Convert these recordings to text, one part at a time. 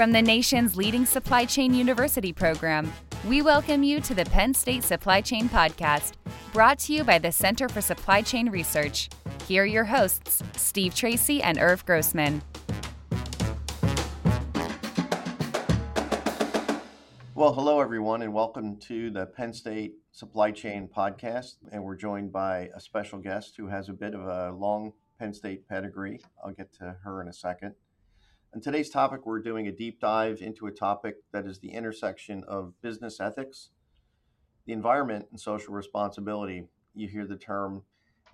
From the nation's leading supply chain university program, we welcome you to the Penn State Supply Chain Podcast, brought to you by the Center for Supply Chain Research. Here are your hosts, Steve Tracy and Irv Grossman. Well, hello, everyone, and welcome to the Penn State Supply Chain Podcast. And we're joined by a special guest who has a bit of a long Penn State pedigree. I'll get to her in a second. In today's topic, we're doing a deep dive into a topic that is the intersection of business ethics, the environment, and social responsibility. You hear the term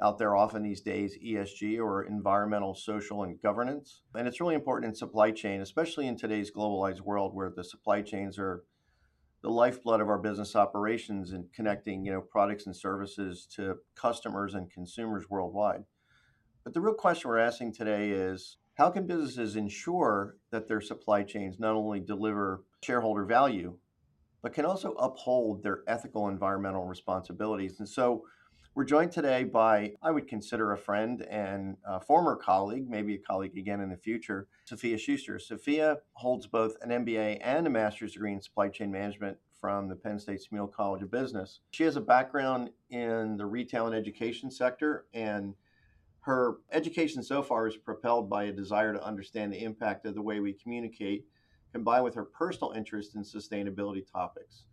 out there often these days ESG or environmental, social, and governance. And it's really important in supply chain, especially in today's globalized world where the supply chains are the lifeblood of our business operations and connecting you know products and services to customers and consumers worldwide. But the real question we're asking today is how can businesses ensure that their supply chains not only deliver shareholder value, but can also uphold their ethical environmental responsibilities? And so we're joined today by, I would consider a friend and a former colleague, maybe a colleague again in the future, Sophia Schuster. Sophia holds both an MBA and a master's degree in supply chain management from the Penn State Smeal College of Business. She has a background in the retail and education sector and her education so far is propelled by a desire to understand the impact of the way we communicate, combined with her personal interest in sustainability topics.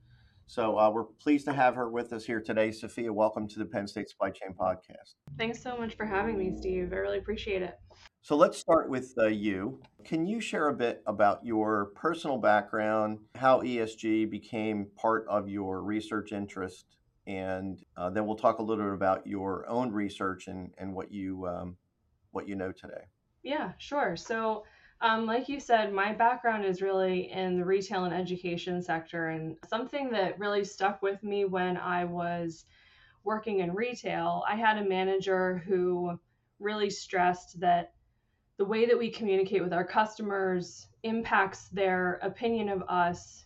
So uh, we're pleased to have her with us here today. Sophia, welcome to the Penn State Supply Chain Podcast. Thanks so much for having me, Steve. I really appreciate it. So let's start with uh, you. Can you share a bit about your personal background, how ESG became part of your research interest, and uh, then we'll talk a little bit about your own research and, and what you um, what you know today. Yeah, sure. So, um, like you said, my background is really in the retail and education sector, and something that really stuck with me when I was working in retail, I had a manager who really stressed that the way that we communicate with our customers impacts their opinion of us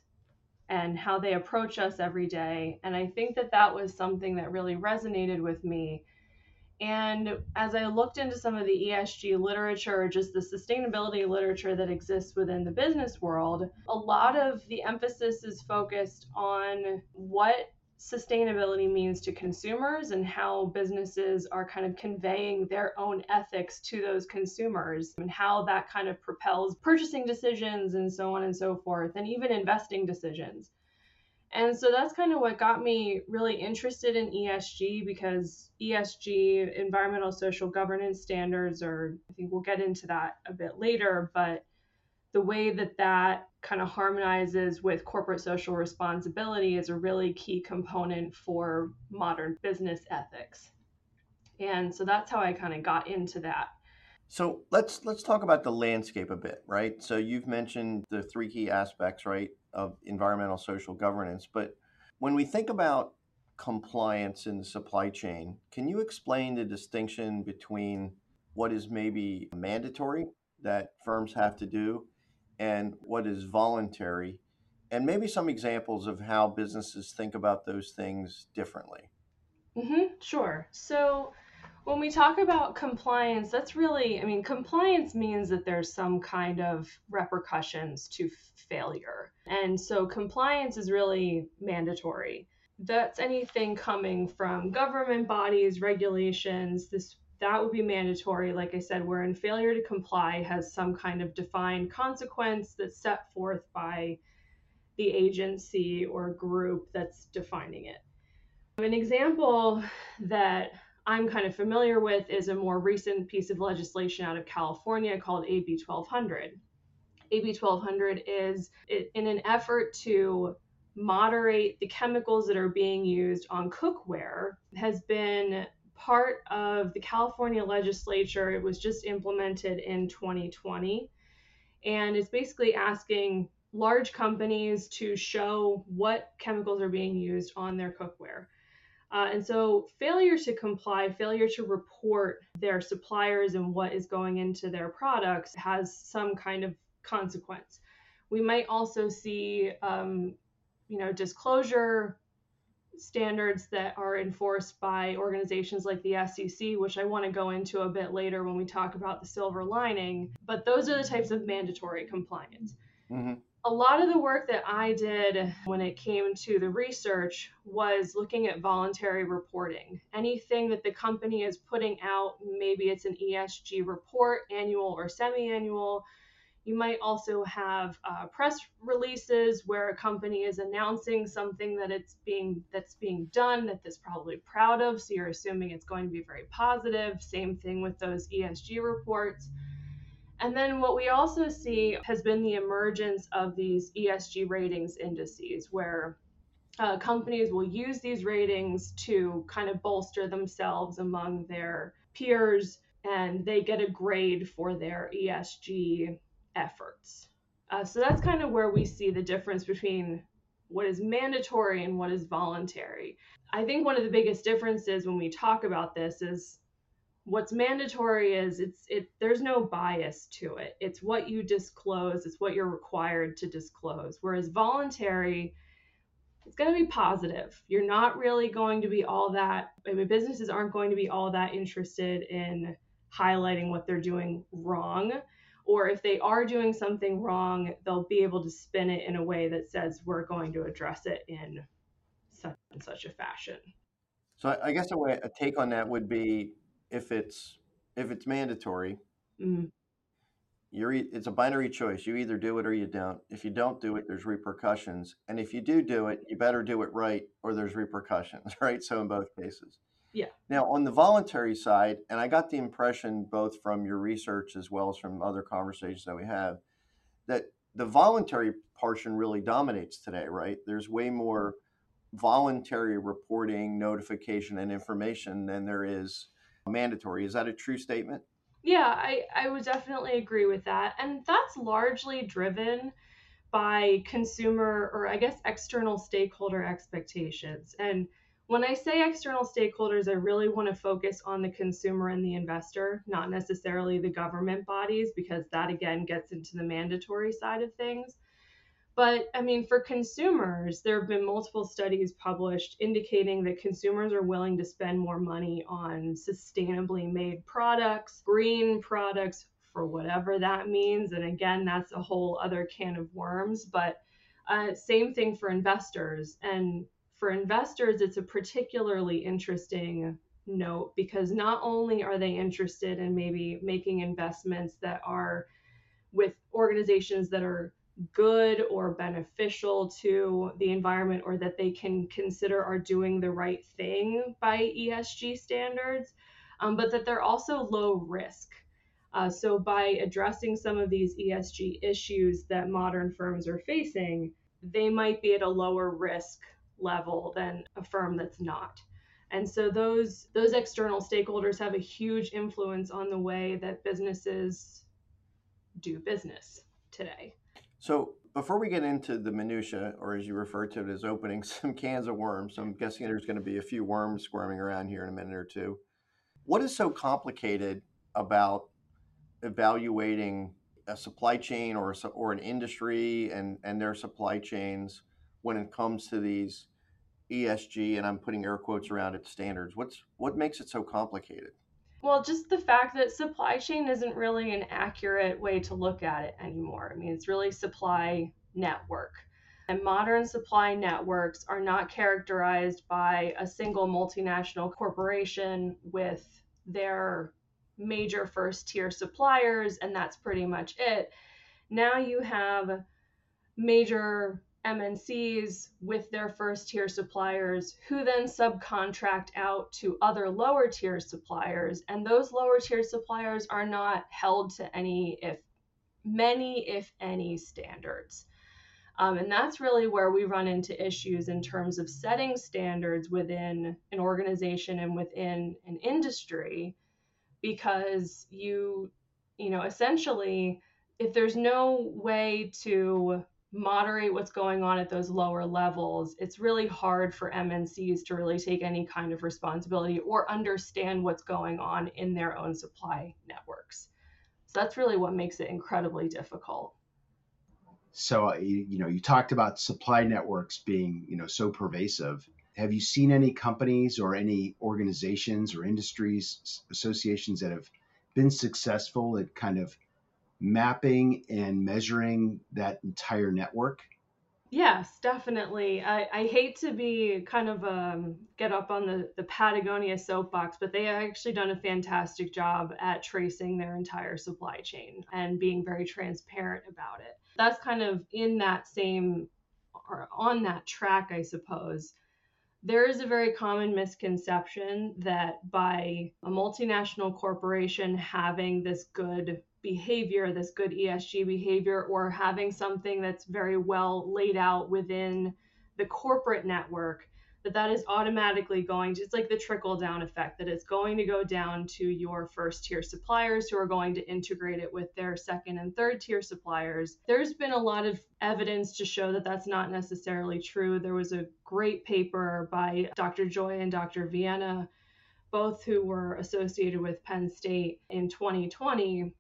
and how they approach us every day. And I think that that was something that really resonated with me. And as I looked into some of the ESG literature, just the sustainability literature that exists within the business world, a lot of the emphasis is focused on what sustainability means to consumers and how businesses are kind of conveying their own ethics to those consumers and how that kind of propels purchasing decisions and so on and so forth, and even investing decisions. And so that's kind of what got me really interested in ESG because ESG, environmental social governance standards, or I think we'll get into that a bit later, but the way that that kind of harmonizes with corporate social responsibility is a really key component for modern business ethics. And so that's how I kind of got into that. So let's let's talk about the landscape a bit, right? So you've mentioned the three key aspects, right, of environmental social governance, but when we think about compliance in the supply chain, can you explain the distinction between what is maybe mandatory that firms have to do and what is voluntary, and maybe some examples of how businesses think about those things differently. Mm-hmm, sure. So, when we talk about compliance, that's really, I mean, compliance means that there's some kind of repercussions to failure. And so, compliance is really mandatory. That's anything coming from government bodies, regulations, this that would be mandatory. Like I said, wherein failure to comply has some kind of defined consequence that's set forth by the agency or group that's defining it. An example that I'm kind of familiar with is a more recent piece of legislation out of California called AB 1200. AB 1200 is in an effort to moderate the chemicals that are being used on cookware has been part of the California legislature. It was just implemented in 2020. And it's basically asking large companies to show what chemicals are being used on their cookware. Uh, and so, failure to comply, failure to report their suppliers and what is going into their products has some kind of consequence. We might also see, um, you know, disclosure standards that are enforced by organizations like the SEC, which I want to go into a bit later when we talk about the silver lining. But those are the types of mandatory compliance. Mm-hmm. A lot of the work that I did when it came to the research was looking at voluntary reporting. Anything that the company is putting out, maybe it's an ESG report, annual or semi annual, you might also have uh, press releases where a company is announcing something that it's being that's being done that it's probably proud of. So you're assuming it's going to be very positive. Same thing with those ESG reports. And then what we also see has been the emergence of these ESG ratings indices where uh, companies will use these ratings to kind of bolster themselves among their peers and they get a grade for their ESG efforts. Uh, so that's kind of where we see the difference between what is mandatory and what is voluntary. I think one of the biggest differences when we talk about this is what's mandatory is it's it there's no bias to it. It's what you disclose, it's what you're required to disclose. Whereas voluntary it's going to be positive. You're not really going to be all that I mean businesses aren't going to be all that interested in highlighting what they're doing wrong or if they are doing something wrong, they'll be able to spin it in a way that says we're going to address it in such and such a fashion. So I guess a way a take on that would be if it's if it's mandatory, mm-hmm. you're it's a binary choice. You either do it or you don't. If you don't do it, there's repercussions, and if you do do it, you better do it right, or there's repercussions, right? So in both cases. Yeah. Now, on the voluntary side, and I got the impression both from your research as well as from other conversations that we have, that the voluntary portion really dominates today, right? There's way more voluntary reporting, notification, and information than there is mandatory. Is that a true statement? Yeah, I, I would definitely agree with that. And that's largely driven by consumer or I guess external stakeholder expectations. And when I say external stakeholders, I really want to focus on the consumer and the investor, not necessarily the government bodies, because that again gets into the mandatory side of things. But I mean, for consumers, there have been multiple studies published indicating that consumers are willing to spend more money on sustainably made products, green products, for whatever that means. And again, that's a whole other can of worms. But uh, same thing for investors. And for investors, it's a particularly interesting note because not only are they interested in maybe making investments that are with organizations that are good or beneficial to the environment or that they can consider are doing the right thing by ESG standards, um, but that they're also low risk. Uh, so, by addressing some of these ESG issues that modern firms are facing, they might be at a lower risk level than a firm that's not. And so those those external stakeholders have a huge influence on the way that businesses do business today. So before we get into the minutia, or as you refer to it as opening some cans of worms, I'm guessing there's going to be a few worms squirming around here in a minute or two. What is so complicated about evaluating a supply chain or a, or an industry and and their supply chains when it comes to these ESG and I'm putting air quotes around it standards? What's what makes it so complicated? Well, just the fact that supply chain isn't really an accurate way to look at it anymore. I mean, it's really supply network. And modern supply networks are not characterized by a single multinational corporation with their major first tier suppliers, and that's pretty much it. Now you have major MNCs with their first tier suppliers who then subcontract out to other lower tier suppliers. And those lower tier suppliers are not held to any, if many, if any, standards. Um, and that's really where we run into issues in terms of setting standards within an organization and within an industry because you, you know, essentially, if there's no way to moderate what's going on at those lower levels, it's really hard for MNCs to really take any kind of responsibility or understand what's going on in their own supply networks. So that's really what makes it incredibly difficult. So uh, you know, you talked about supply networks being, you know, so pervasive. Have you seen any companies or any organizations or industries associations that have been successful at kind of mapping and measuring that entire network? Yes, definitely. I, I hate to be kind of um, get up on the, the Patagonia soapbox, but they have actually done a fantastic job at tracing their entire supply chain and being very transparent about it. That's kind of in that same or on that track, I suppose. There is a very common misconception that by a multinational corporation having this good behavior, this good ESG behavior, or having something that's very well laid out within the corporate network, that that is automatically going to, it's like the trickle down effect, that it's going to go down to your first tier suppliers who are going to integrate it with their second and third tier suppliers. There's been a lot of evidence to show that that's not necessarily true. There was a great paper by Dr. Gioia and Dr. Villena both who were associated with Penn State in 2020,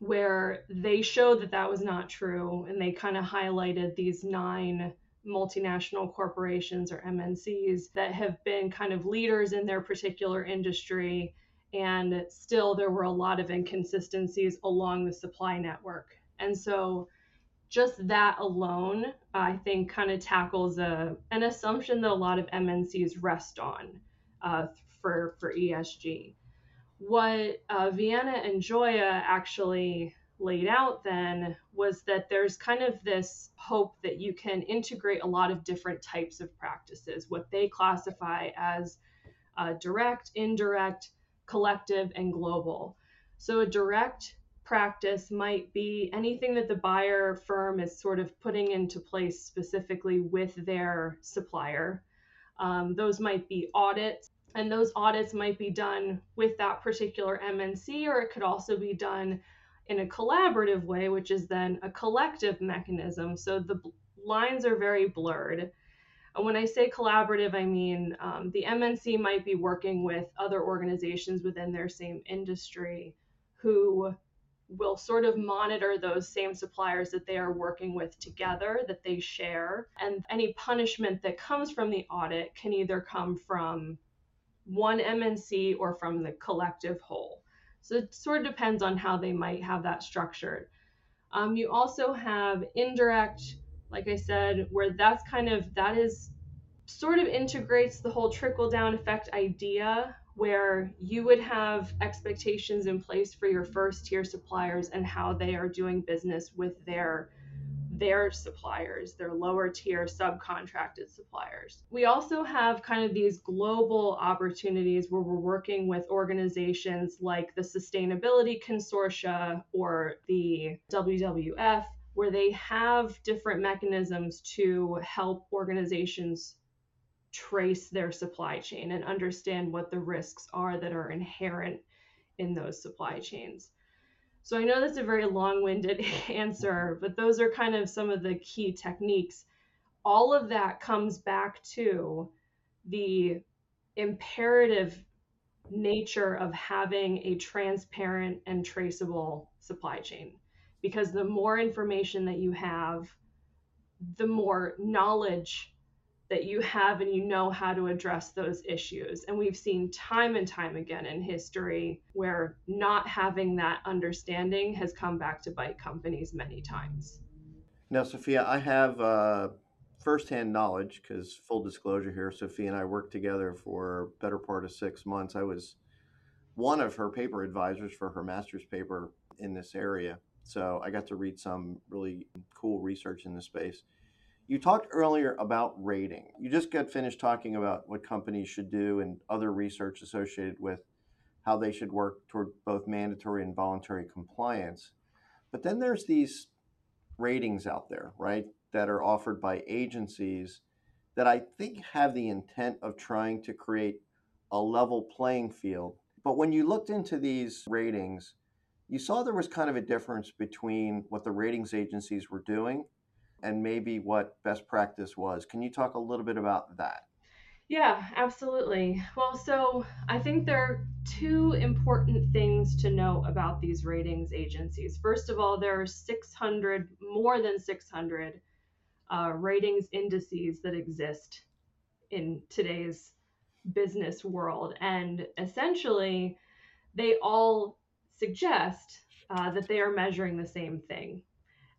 where they showed that that was not true and they kind of highlighted these nine multinational corporations or MNCs that have been kind of leaders in their particular industry and still there were a lot of inconsistencies along the supply network. And so just that alone, I think, kind of tackles a, an assumption that a lot of MNCs rest on uh, for, for ESG what uh, Villena and Gioia actually laid out then was that there's kind of this hope that you can integrate a lot of different types of practices, what they classify as uh, direct, indirect, collective, and global. So a direct practice might be anything that the buyer firm is sort of putting into place specifically with their supplier. Um, those might be audits and those audits might be done with that particular MNC, or it could also be done in a collaborative way, which is then a collective mechanism. So the lines are very blurred. And when I say collaborative, I mean um, the MNC might be working with other organizations within their same industry who will sort of monitor those same suppliers that they are working with together, that they share. And any punishment that comes from the audit can either come from one MNC or from the collective whole. So it sort of depends on how they might have that structured. Um, you also have indirect, like I said, where that's kind of that is sort of integrates the whole trickle down effect idea where you would have expectations in place for your first tier suppliers and how they are doing business with their their suppliers, their lower tier subcontracted suppliers. We also have kind of these global opportunities where we're working with organizations like the Sustainability Consortia or the WWF, where they have different mechanisms to help organizations trace their supply chain and understand what the risks are that are inherent in those supply chains. So I know that's a very long winded answer, but those are kind of some of the key techniques. All of that comes back to the imperative nature of having a transparent and traceable supply chain. Because the more information that you have, the more knowledge that you have and you know how to address those issues. And we've seen time and time again in history where not having that understanding has come back to bite companies many times. Now, Sophia, I have uh, firsthand knowledge because, full disclosure here, Sophia and I worked together for better part of six months. I was one of her paper advisors for her master's paper in this area. So I got to read some really cool research in this space. You talked earlier about rating. You just got finished talking about what companies should do and other research associated with how they should work toward both mandatory and voluntary compliance. But then there's these ratings out there, right, that are offered by agencies that I think have the intent of trying to create a level playing field. But when you looked into these ratings, you saw there was kind of a difference between what the ratings agencies were doing and maybe what best practice was. Can you talk a little bit about that? Yeah, absolutely. Well, so I think there are two important things to know about these ratings agencies. First of all, there are 600, more than 600 uh, ratings indices that exist in today's business world. And essentially, they all suggest uh, that they are measuring the same thing.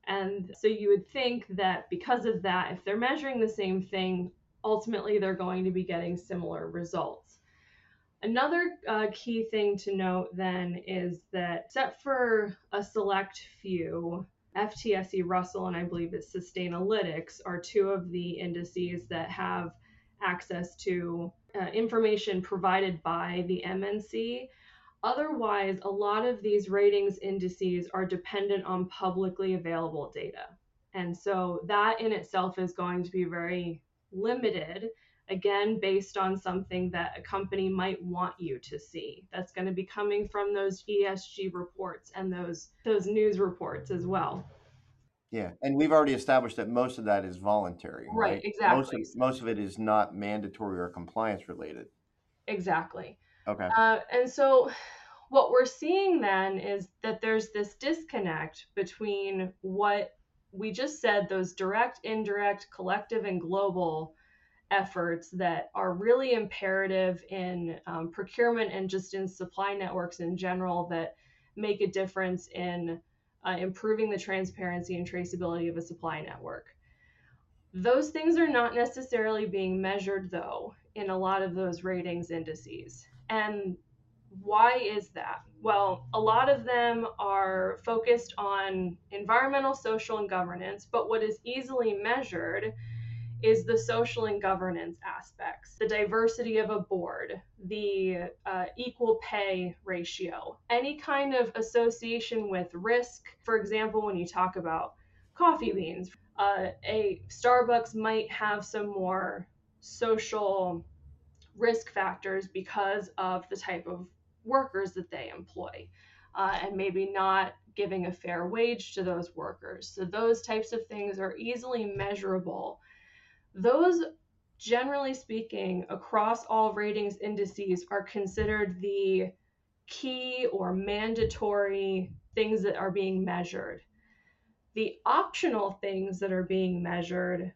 And so you would think that because of that, if they're measuring the same thing, ultimately they're going to be getting similar results. Another uh, key thing to note then is that, except for a select few, FTSE Russell and I believe it's Sustainalytics are two of the indices that have access to uh, information provided by the MNC. Otherwise, a lot of these ratings indices are dependent on publicly available data. And so that in itself is going to be very limited, again, based on something that a company might want you to see. That's going to be coming from those ESG reports and those, those news reports as well. Yeah, and we've already established that most of that is voluntary. Right, right? exactly. Most of, most of it is not mandatory or compliance related. Exactly. Okay. Uh, and so what we're seeing then is that there's this disconnect between what we just said, those direct, indirect, collective, and global efforts that are really imperative in um, procurement and just in supply networks in general that make a difference in uh, improving the transparency and traceability of a supply network. Those things are not necessarily being measured, though, in a lot of those ratings indices. And why is that? Well, a lot of them are focused on environmental, social, and governance, but what is easily measured is the social and governance aspects, the diversity of a board, the uh, equal pay ratio, any kind of association with risk. For example, when you talk about coffee beans, uh, a Starbucks might have some more social risk factors because of the type of workers that they employ. Uh, and maybe not giving a fair wage to those workers. So, those types of things are easily measurable those, generally speaking, across all ratings indices are considered the key or mandatory things that are being measured. The optional things that are being measured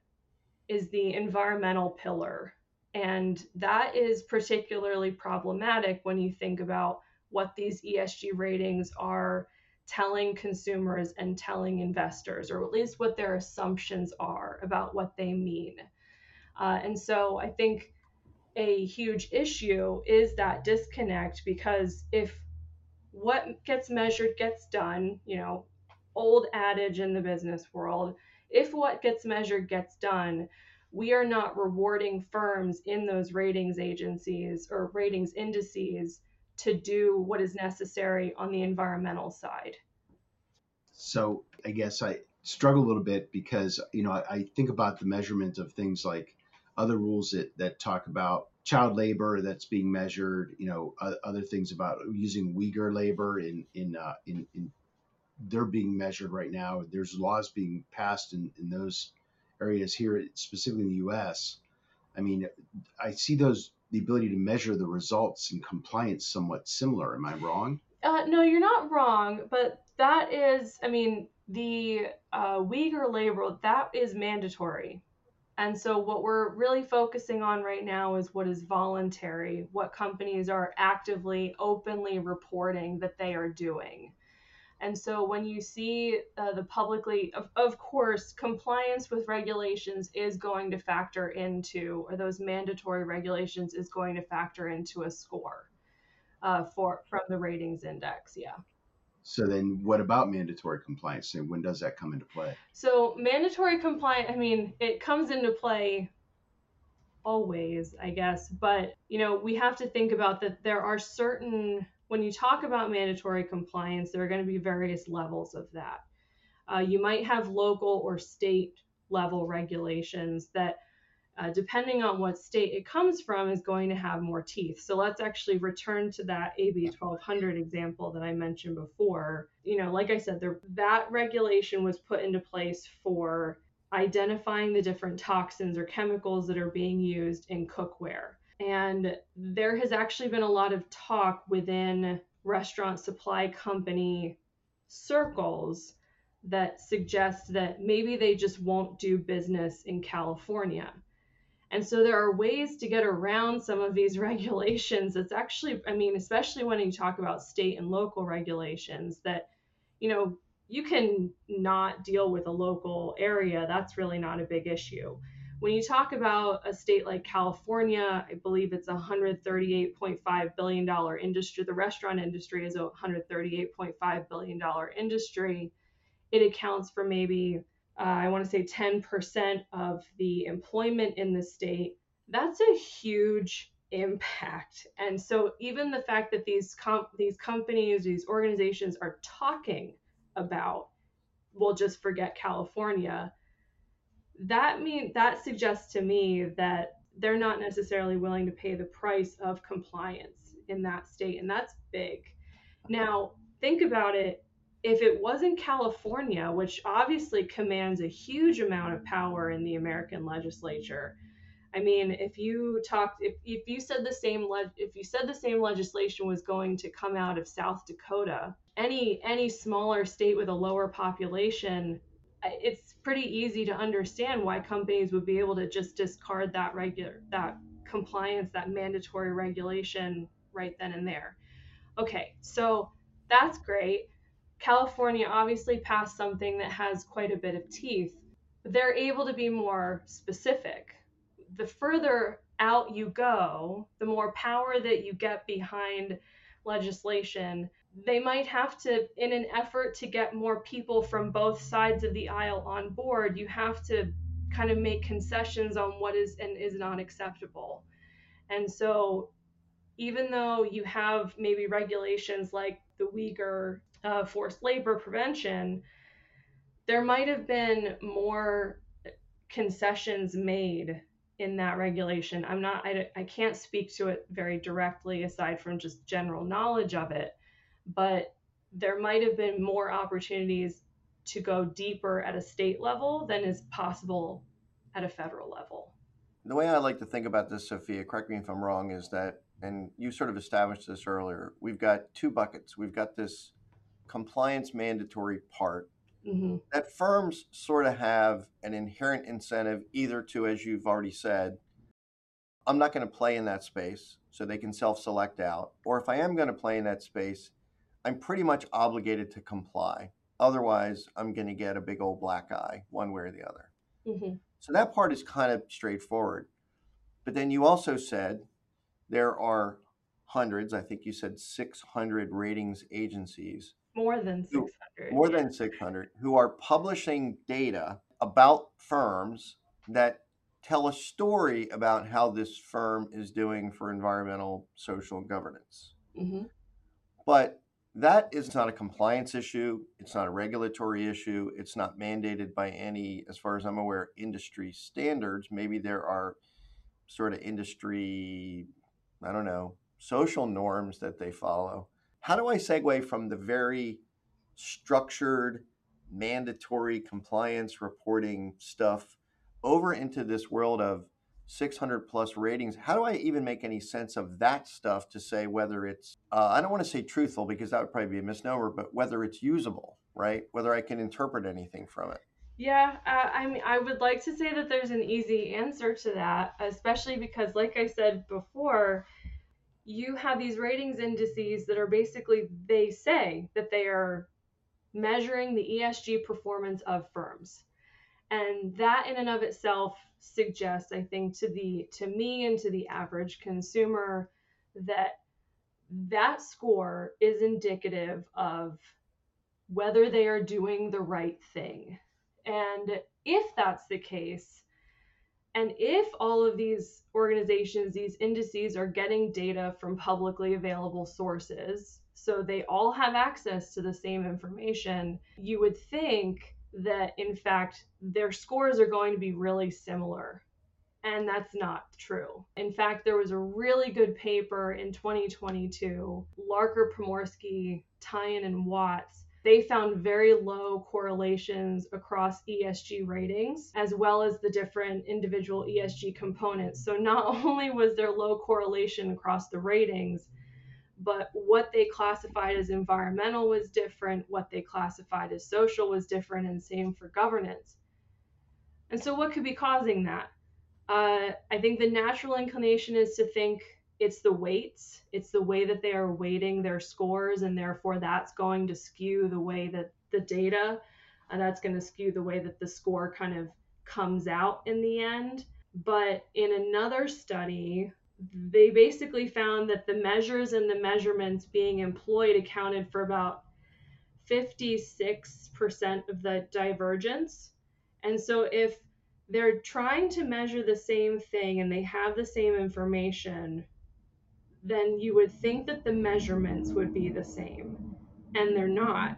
is the environmental pillar. And that is particularly problematic when you think about what these ESG ratings are telling consumers and telling investors, or at least what their assumptions are about what they mean. Uh, and so I think a huge issue is that disconnect because if what gets measured gets done, you know, old adage in the business world, if what gets measured gets done, we are not rewarding firms in those ratings agencies or ratings indices to do what is necessary on the environmental side. So I guess I struggle a little bit because you know I, I, think about the measurement of things like other rules that that talk about child labor that's being measured. You know other things about using Uyghur labor in in uh, in, in they're being measured right now. There's laws being passed in, in those areas here, specifically in the U.S. I mean, I see those the ability to measure the results and compliance somewhat similar. Am I wrong? Uh, no, you're not wrong, but that is, I mean, the uh, Uyghur labor, that is mandatory. And so, what we're really focusing on right now is what is voluntary, what companies are actively, openly reporting that they are doing. And so, when you see uh, the publicly, of, of course, compliance with regulations is going to factor into, or those mandatory regulations is going to factor into a score uh, for from the ratings index. Yeah. So then, what about mandatory compliance? And when does that come into play? So mandatory compliance, I mean, it comes into play always, I guess. But you know, we have to think about that. There are certain when you talk about mandatory compliance, there are going to be various levels of that. Uh, you might have local or state level regulations that uh, depending on what state it comes from, is going to have more teeth. So let's actually return to that AB 1200 example that I mentioned before. You know, like I said, there, that regulation was put into place for identifying the different toxins or chemicals that are being used in cookware. And there has actually been a lot of talk within restaurant supply company circles that suggest that maybe they just won't do business in California and so there are ways to get around some of these regulations. It's actually, I mean, especially when you talk about state and local regulations, that you know, you can not deal with a local area. That's really not a big issue. When you talk about a state like California, I believe it's a $138.5 billion industry. The restaurant industry is a $138.5 billion industry. It accounts for maybe, uh, I want to say 10% of the employment in the state. That's a huge impact. And so even the fact that these com- these companies, these organizations are talking about, we'll just forget California. That mean that suggests to me that they're not necessarily willing to pay the price of compliance in that state, and that's big. Now, think about it. If it wasn't California, which obviously commands a huge amount of power in the American legislature, I mean, if you talked, if, if you said the same, if you said the same legislation was going to come out of South Dakota, any any smaller state with a lower population, it's pretty easy to understand why companies would be able to just discard that regular that compliance, that mandatory regulation right then and there. Okay, so that's great. California obviously passed something that has quite a bit of teeth. They're able to be more specific the further out you go, the more power that you get behind legislation, they might have to, in an effort to get more people from both sides of the aisle on board, you have to kind of make concessions on what is and is not acceptable. And so, even though you have maybe regulations like the Uyghur uh, forced labor prevention, there might have been more concessions made in that regulation. I'm not, I, I can't speak to it very directly aside from just general knowledge of it, but there might have been more opportunities to go deeper at a state level than is possible at a federal level. The way I like to think about this, Sophia, correct me if I'm wrong, is that, and you sort of established this earlier, we've got two buckets. We've got this compliance mandatory part mm-hmm. that firms sort of have an inherent incentive either to, as you've already said, I'm not going to play in that space, so they can self select out. Or if I am going to play in that space, I'm pretty much obligated to comply. Otherwise, I'm going to get a big old black eye one way or the other. Mm-hmm. So that part is kind of straightforward. But then you also said there are hundreds, I think you said 600 ratings agencies more than 600. More than 600 who are publishing data about firms that tell a story about how this firm is doing for environmental, social governance. Mm-hmm. But that is not a compliance issue. It's not a regulatory issue. It's not mandated by any, as far as I'm aware, industry standards. Maybe there are sort of industry, I don't know, social norms that they follow how do I segue from the very structured, mandatory compliance reporting stuff over into this world of 600 plus ratings? How do I even make any sense of that stuff to say whether it's, uh, I don't want to say truthful because that would probably be a misnomer, but whether it's usable, right? Whether I can interpret anything from it. Yeah, uh, I mean, I would like to say that there's an easy answer to that, especially because, like I said before, you have these ratings indices that are basically they say that they are measuring the ESG performance of firms. And that in and of itself suggests, I think, to the to me and to the average consumer that that score is indicative of whether they are doing the right thing. And if that's the case, and if all of these organizations, these indices are getting data from publicly available sources, so they all have access to the same information, you would think that in fact their scores are going to be really similar. And that's not true. In fact, there was a really good paper in 2022, Larcker, Pomorski, Tayan, and Watts they found very low correlations across ESG ratings, as well as the different individual ESG components. So not only was there low correlation across the ratings, but what they classified as environmental was different, what they classified as social was different, and same for governance. And so, what could be causing that? Uh, I think the natural inclination is to think it's the weights, it's the way that they are weighting their scores, and therefore that's going to skew the way that the data, and that's going to skew the way that the score kind of comes out in the end. But in another study, they basically found that the measures and the measurements being employed accounted for about 56% of the divergence. And so if they're trying to measure the same thing and they have the same information, then you would think that the measurements would be the same. And they're not.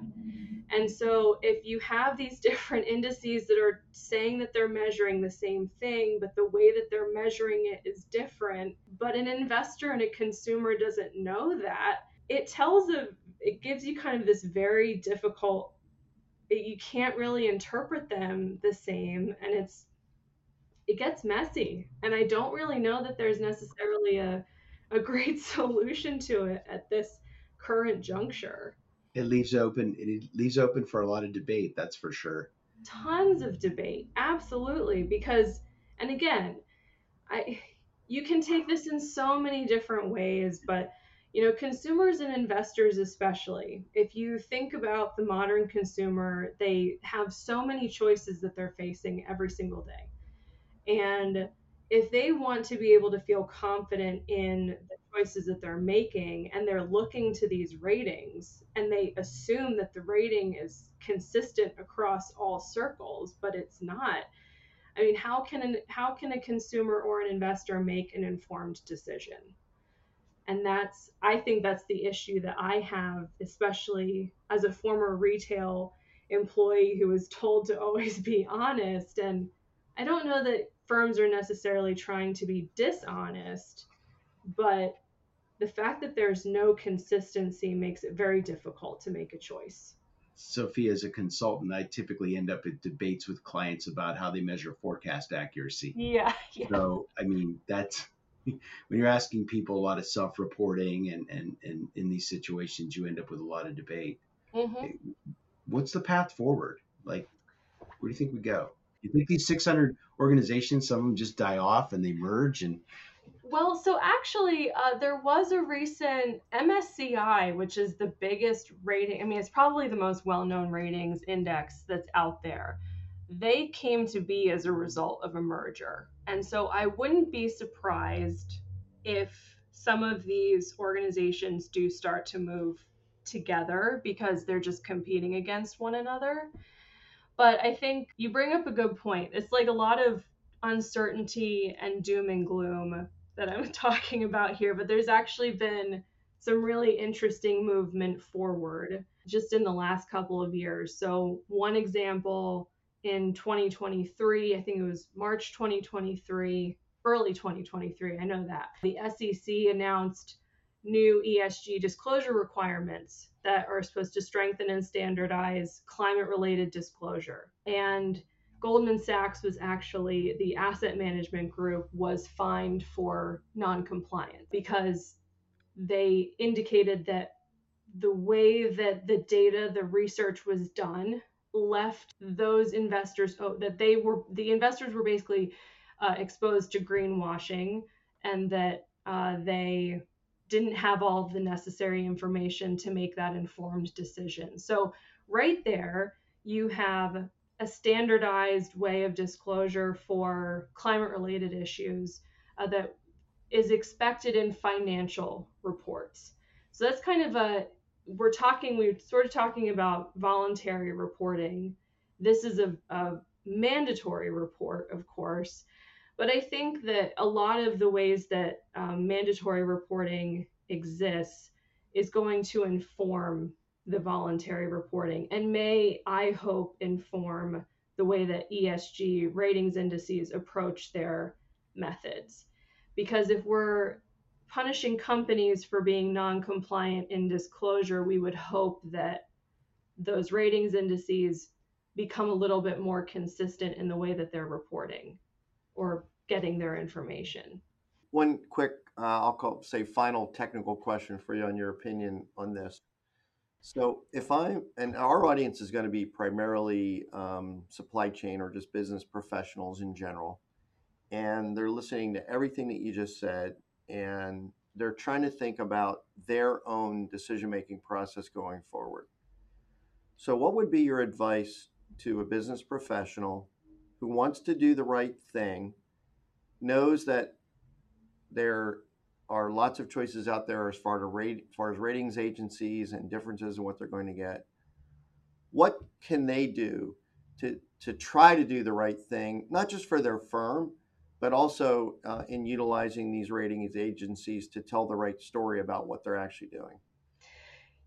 And so if you have these different indices that are saying that they're measuring the same thing, but the way that they're measuring it is different, but an investor and a consumer doesn't know that, it tells a it gives you kind of this very difficult you can't really interpret them the same and it's it gets messy. And i don't really know that there's necessarily a a great solution to it at this current juncture it leaves open it leaves open for a lot of debate that's for sure. Tons of debate absolutely because and again i you can take this in so many different ways but you know consumers and investors especially if you think about the modern consumer they have so many choices that they're facing every single day. And if they want to be able to feel confident in the choices that they're making and they're looking to these ratings and they assume that the rating is consistent across all circles but it's not. I mean how can an, how can a consumer or an investor make an informed decision? And that's i think that's the issue that i have especially as a former retail employee who was told to always be honest. And i don't know that firms are necessarily trying to be dishonest but the fact that there's no consistency makes it very difficult to make a choice sophia as a consultant i typically end up at debates with clients about how they measure forecast accuracy yeah, yeah. so i mean that's when you're asking people a lot of self-reporting and, and, and in these situations, you end up with a lot of debate. Mm-hmm. What's the path forward? Like, where do you think we go? You think these 600 organizations, some of them just die off and they merge and well, so actually, uh, there was a recent MSCI, which is the biggest rating. I mean, it's probably the most well known ratings index that's out there they came to be as a result of a merger. And so I wouldn't be surprised if some of these organizations do start to move together because they're just competing against one another. But I think you bring up a good point. It's like a lot of uncertainty and doom and gloom that I'm talking about here, but there's actually been some really interesting movement forward just in the last couple of years. So, one example in 2023. I think it was March 2023, early 2023. I know that. The SEC announced new ESG disclosure requirements that are supposed to strengthen and standardize climate related disclosure. And Goldman Sachs was actually the asset management group was fined for non-compliance because they indicated that the way that the data, the research was done left those investors oh, that they were the investors were basically uh, exposed to greenwashing and that uh, they didn't have all of the necessary information to make that informed decision. So, right there, you have a standardized way of disclosure for climate related issues uh, that is expected in financial reports. So, that's kind of a we're talking, we're sort of talking about voluntary reporting. This is a, a mandatory report, of course, but I think that a lot of the ways that um, mandatory reporting exists is going to inform the voluntary reporting and may, I hope, inform the way that ESG ratings indices approach their methods. Because if we're punishing companies for being non-compliant in disclosure, we would hope that those ratings indices become a little bit more consistent in the way that they're reporting or getting their information. One quick, uh, I'll call say final technical question for you on your opinion on this. So, if I and our audience is going to be primarily um, supply chain or just business professionals in general, and they're listening to everything that you just said, and they're trying to think about their own decision making process going forward. So, what would be your advice to a business professional who wants to do the right thing, knows that there are lots of choices out there as far, to rate, as far as ratings agencies and differences in what they're going to get? What can they do to, to try to do the right thing, not just for their firm, but also uh, in utilizing these ratings agencies to tell the right story about what they're actually doing?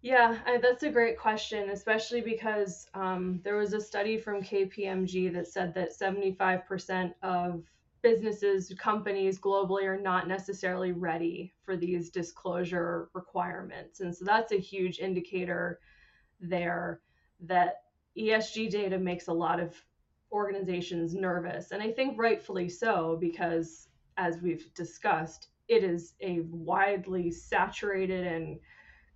Yeah, that's a great question, especially because um, there was a study from KPMG that said that 75% of businesses, companies globally are not necessarily ready for these disclosure requirements. And so that's a huge indicator there that ESG data makes a lot of organizations nervous. And I think rightfully so, because as we've discussed, it is a widely saturated and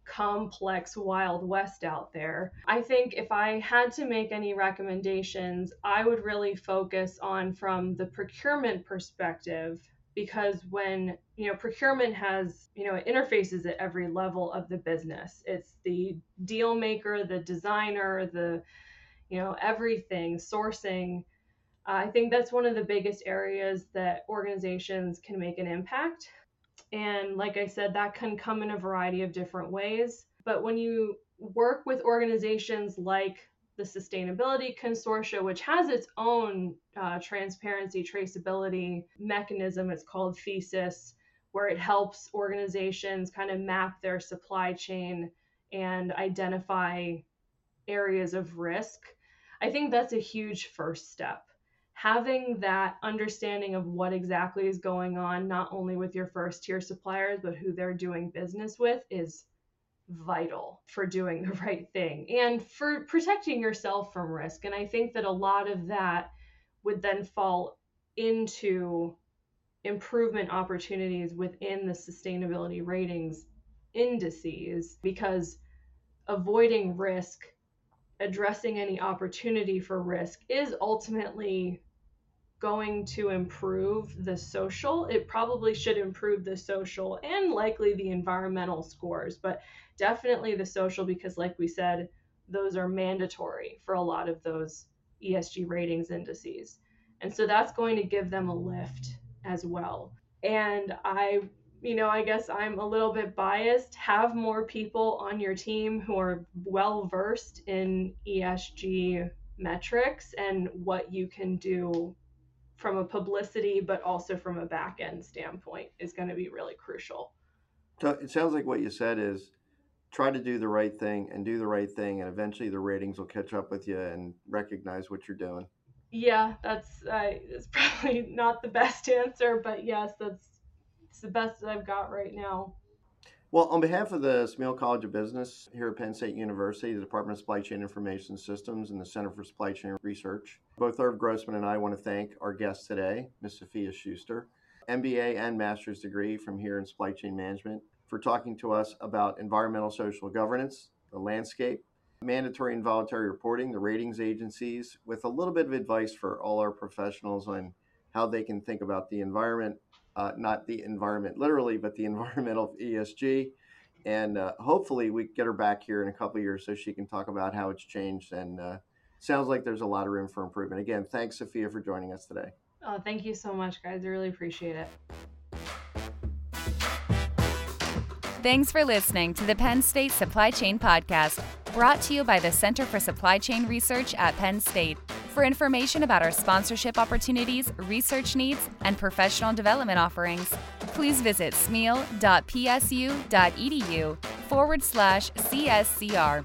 complex wild west out there. I think if I had to make any recommendations, I would really focus on from the procurement perspective because when you know procurement has you know it interfaces at every level of the business. It's the deal maker the designer the you know everything sourcing. I think that's one of the biggest areas that organizations can make an impact and like I said, that can come in a variety of different ways. But when you work with organizations like the Sustainability Consortia, which has its own uh, transparency traceability mechanism, it's called Thesis, where it helps organizations kind of map their supply chain and identify areas of risk. I think that's a huge first step having that understanding of what exactly is going on, not only with your first tier suppliers, but who they're doing business with, is vital for doing the right thing and for protecting yourself from risk. And I think that a lot of that would then fall into improvement opportunities within the sustainability ratings indices because avoiding risk addressing any opportunity for risk is ultimately going to improve the social. It probably should improve the social and likely the environmental scores, but definitely the social because, like we said, those are mandatory for a lot of those ESG ratings indices. And so that's going to give them a lift as well. And I you know, I guess I'm a little bit biased. Have more people on your team who are well versed in ESG metrics and what you can do from a publicity, but also from a back end standpoint is going to be really crucial. So it sounds like what you said is try to do the right thing and do the right thing, and eventually the ratings will catch up with you and recognize what you're doing. Yeah, that's uh, it's probably not the best answer, but yes, that's it's the best that I've got right now. Well, on behalf of the Smeal College of Business here at Penn State University, the Department of Supply Chain Information Systems, and the Center for Supply Chain Research, both Irv Grossman and I want to thank our guest today, Ms. Sophia Schuster, MBA and master's degree from here in supply chain management, for talking to us about environmental social governance, the landscape, mandatory and voluntary reporting, the ratings agencies, with a little bit of advice for all our professionals on how they can think about the environment uh, not the environment literally, but the environmental ESG. And uh, hopefully, we get her back here in a couple years so she can talk about how it's changed. And uh, sounds like there's a lot of room for improvement. Again, thanks, Sophia, for joining us today. Oh, thank you so much, guys. I really appreciate it. Thanks for listening to the Penn State Supply Chain Podcast, brought to you by the Center for Supply Chain Research at Penn State. For information about our sponsorship opportunities, research needs, and professional development offerings, please visit smeal.psu.edu forward slash CSCR.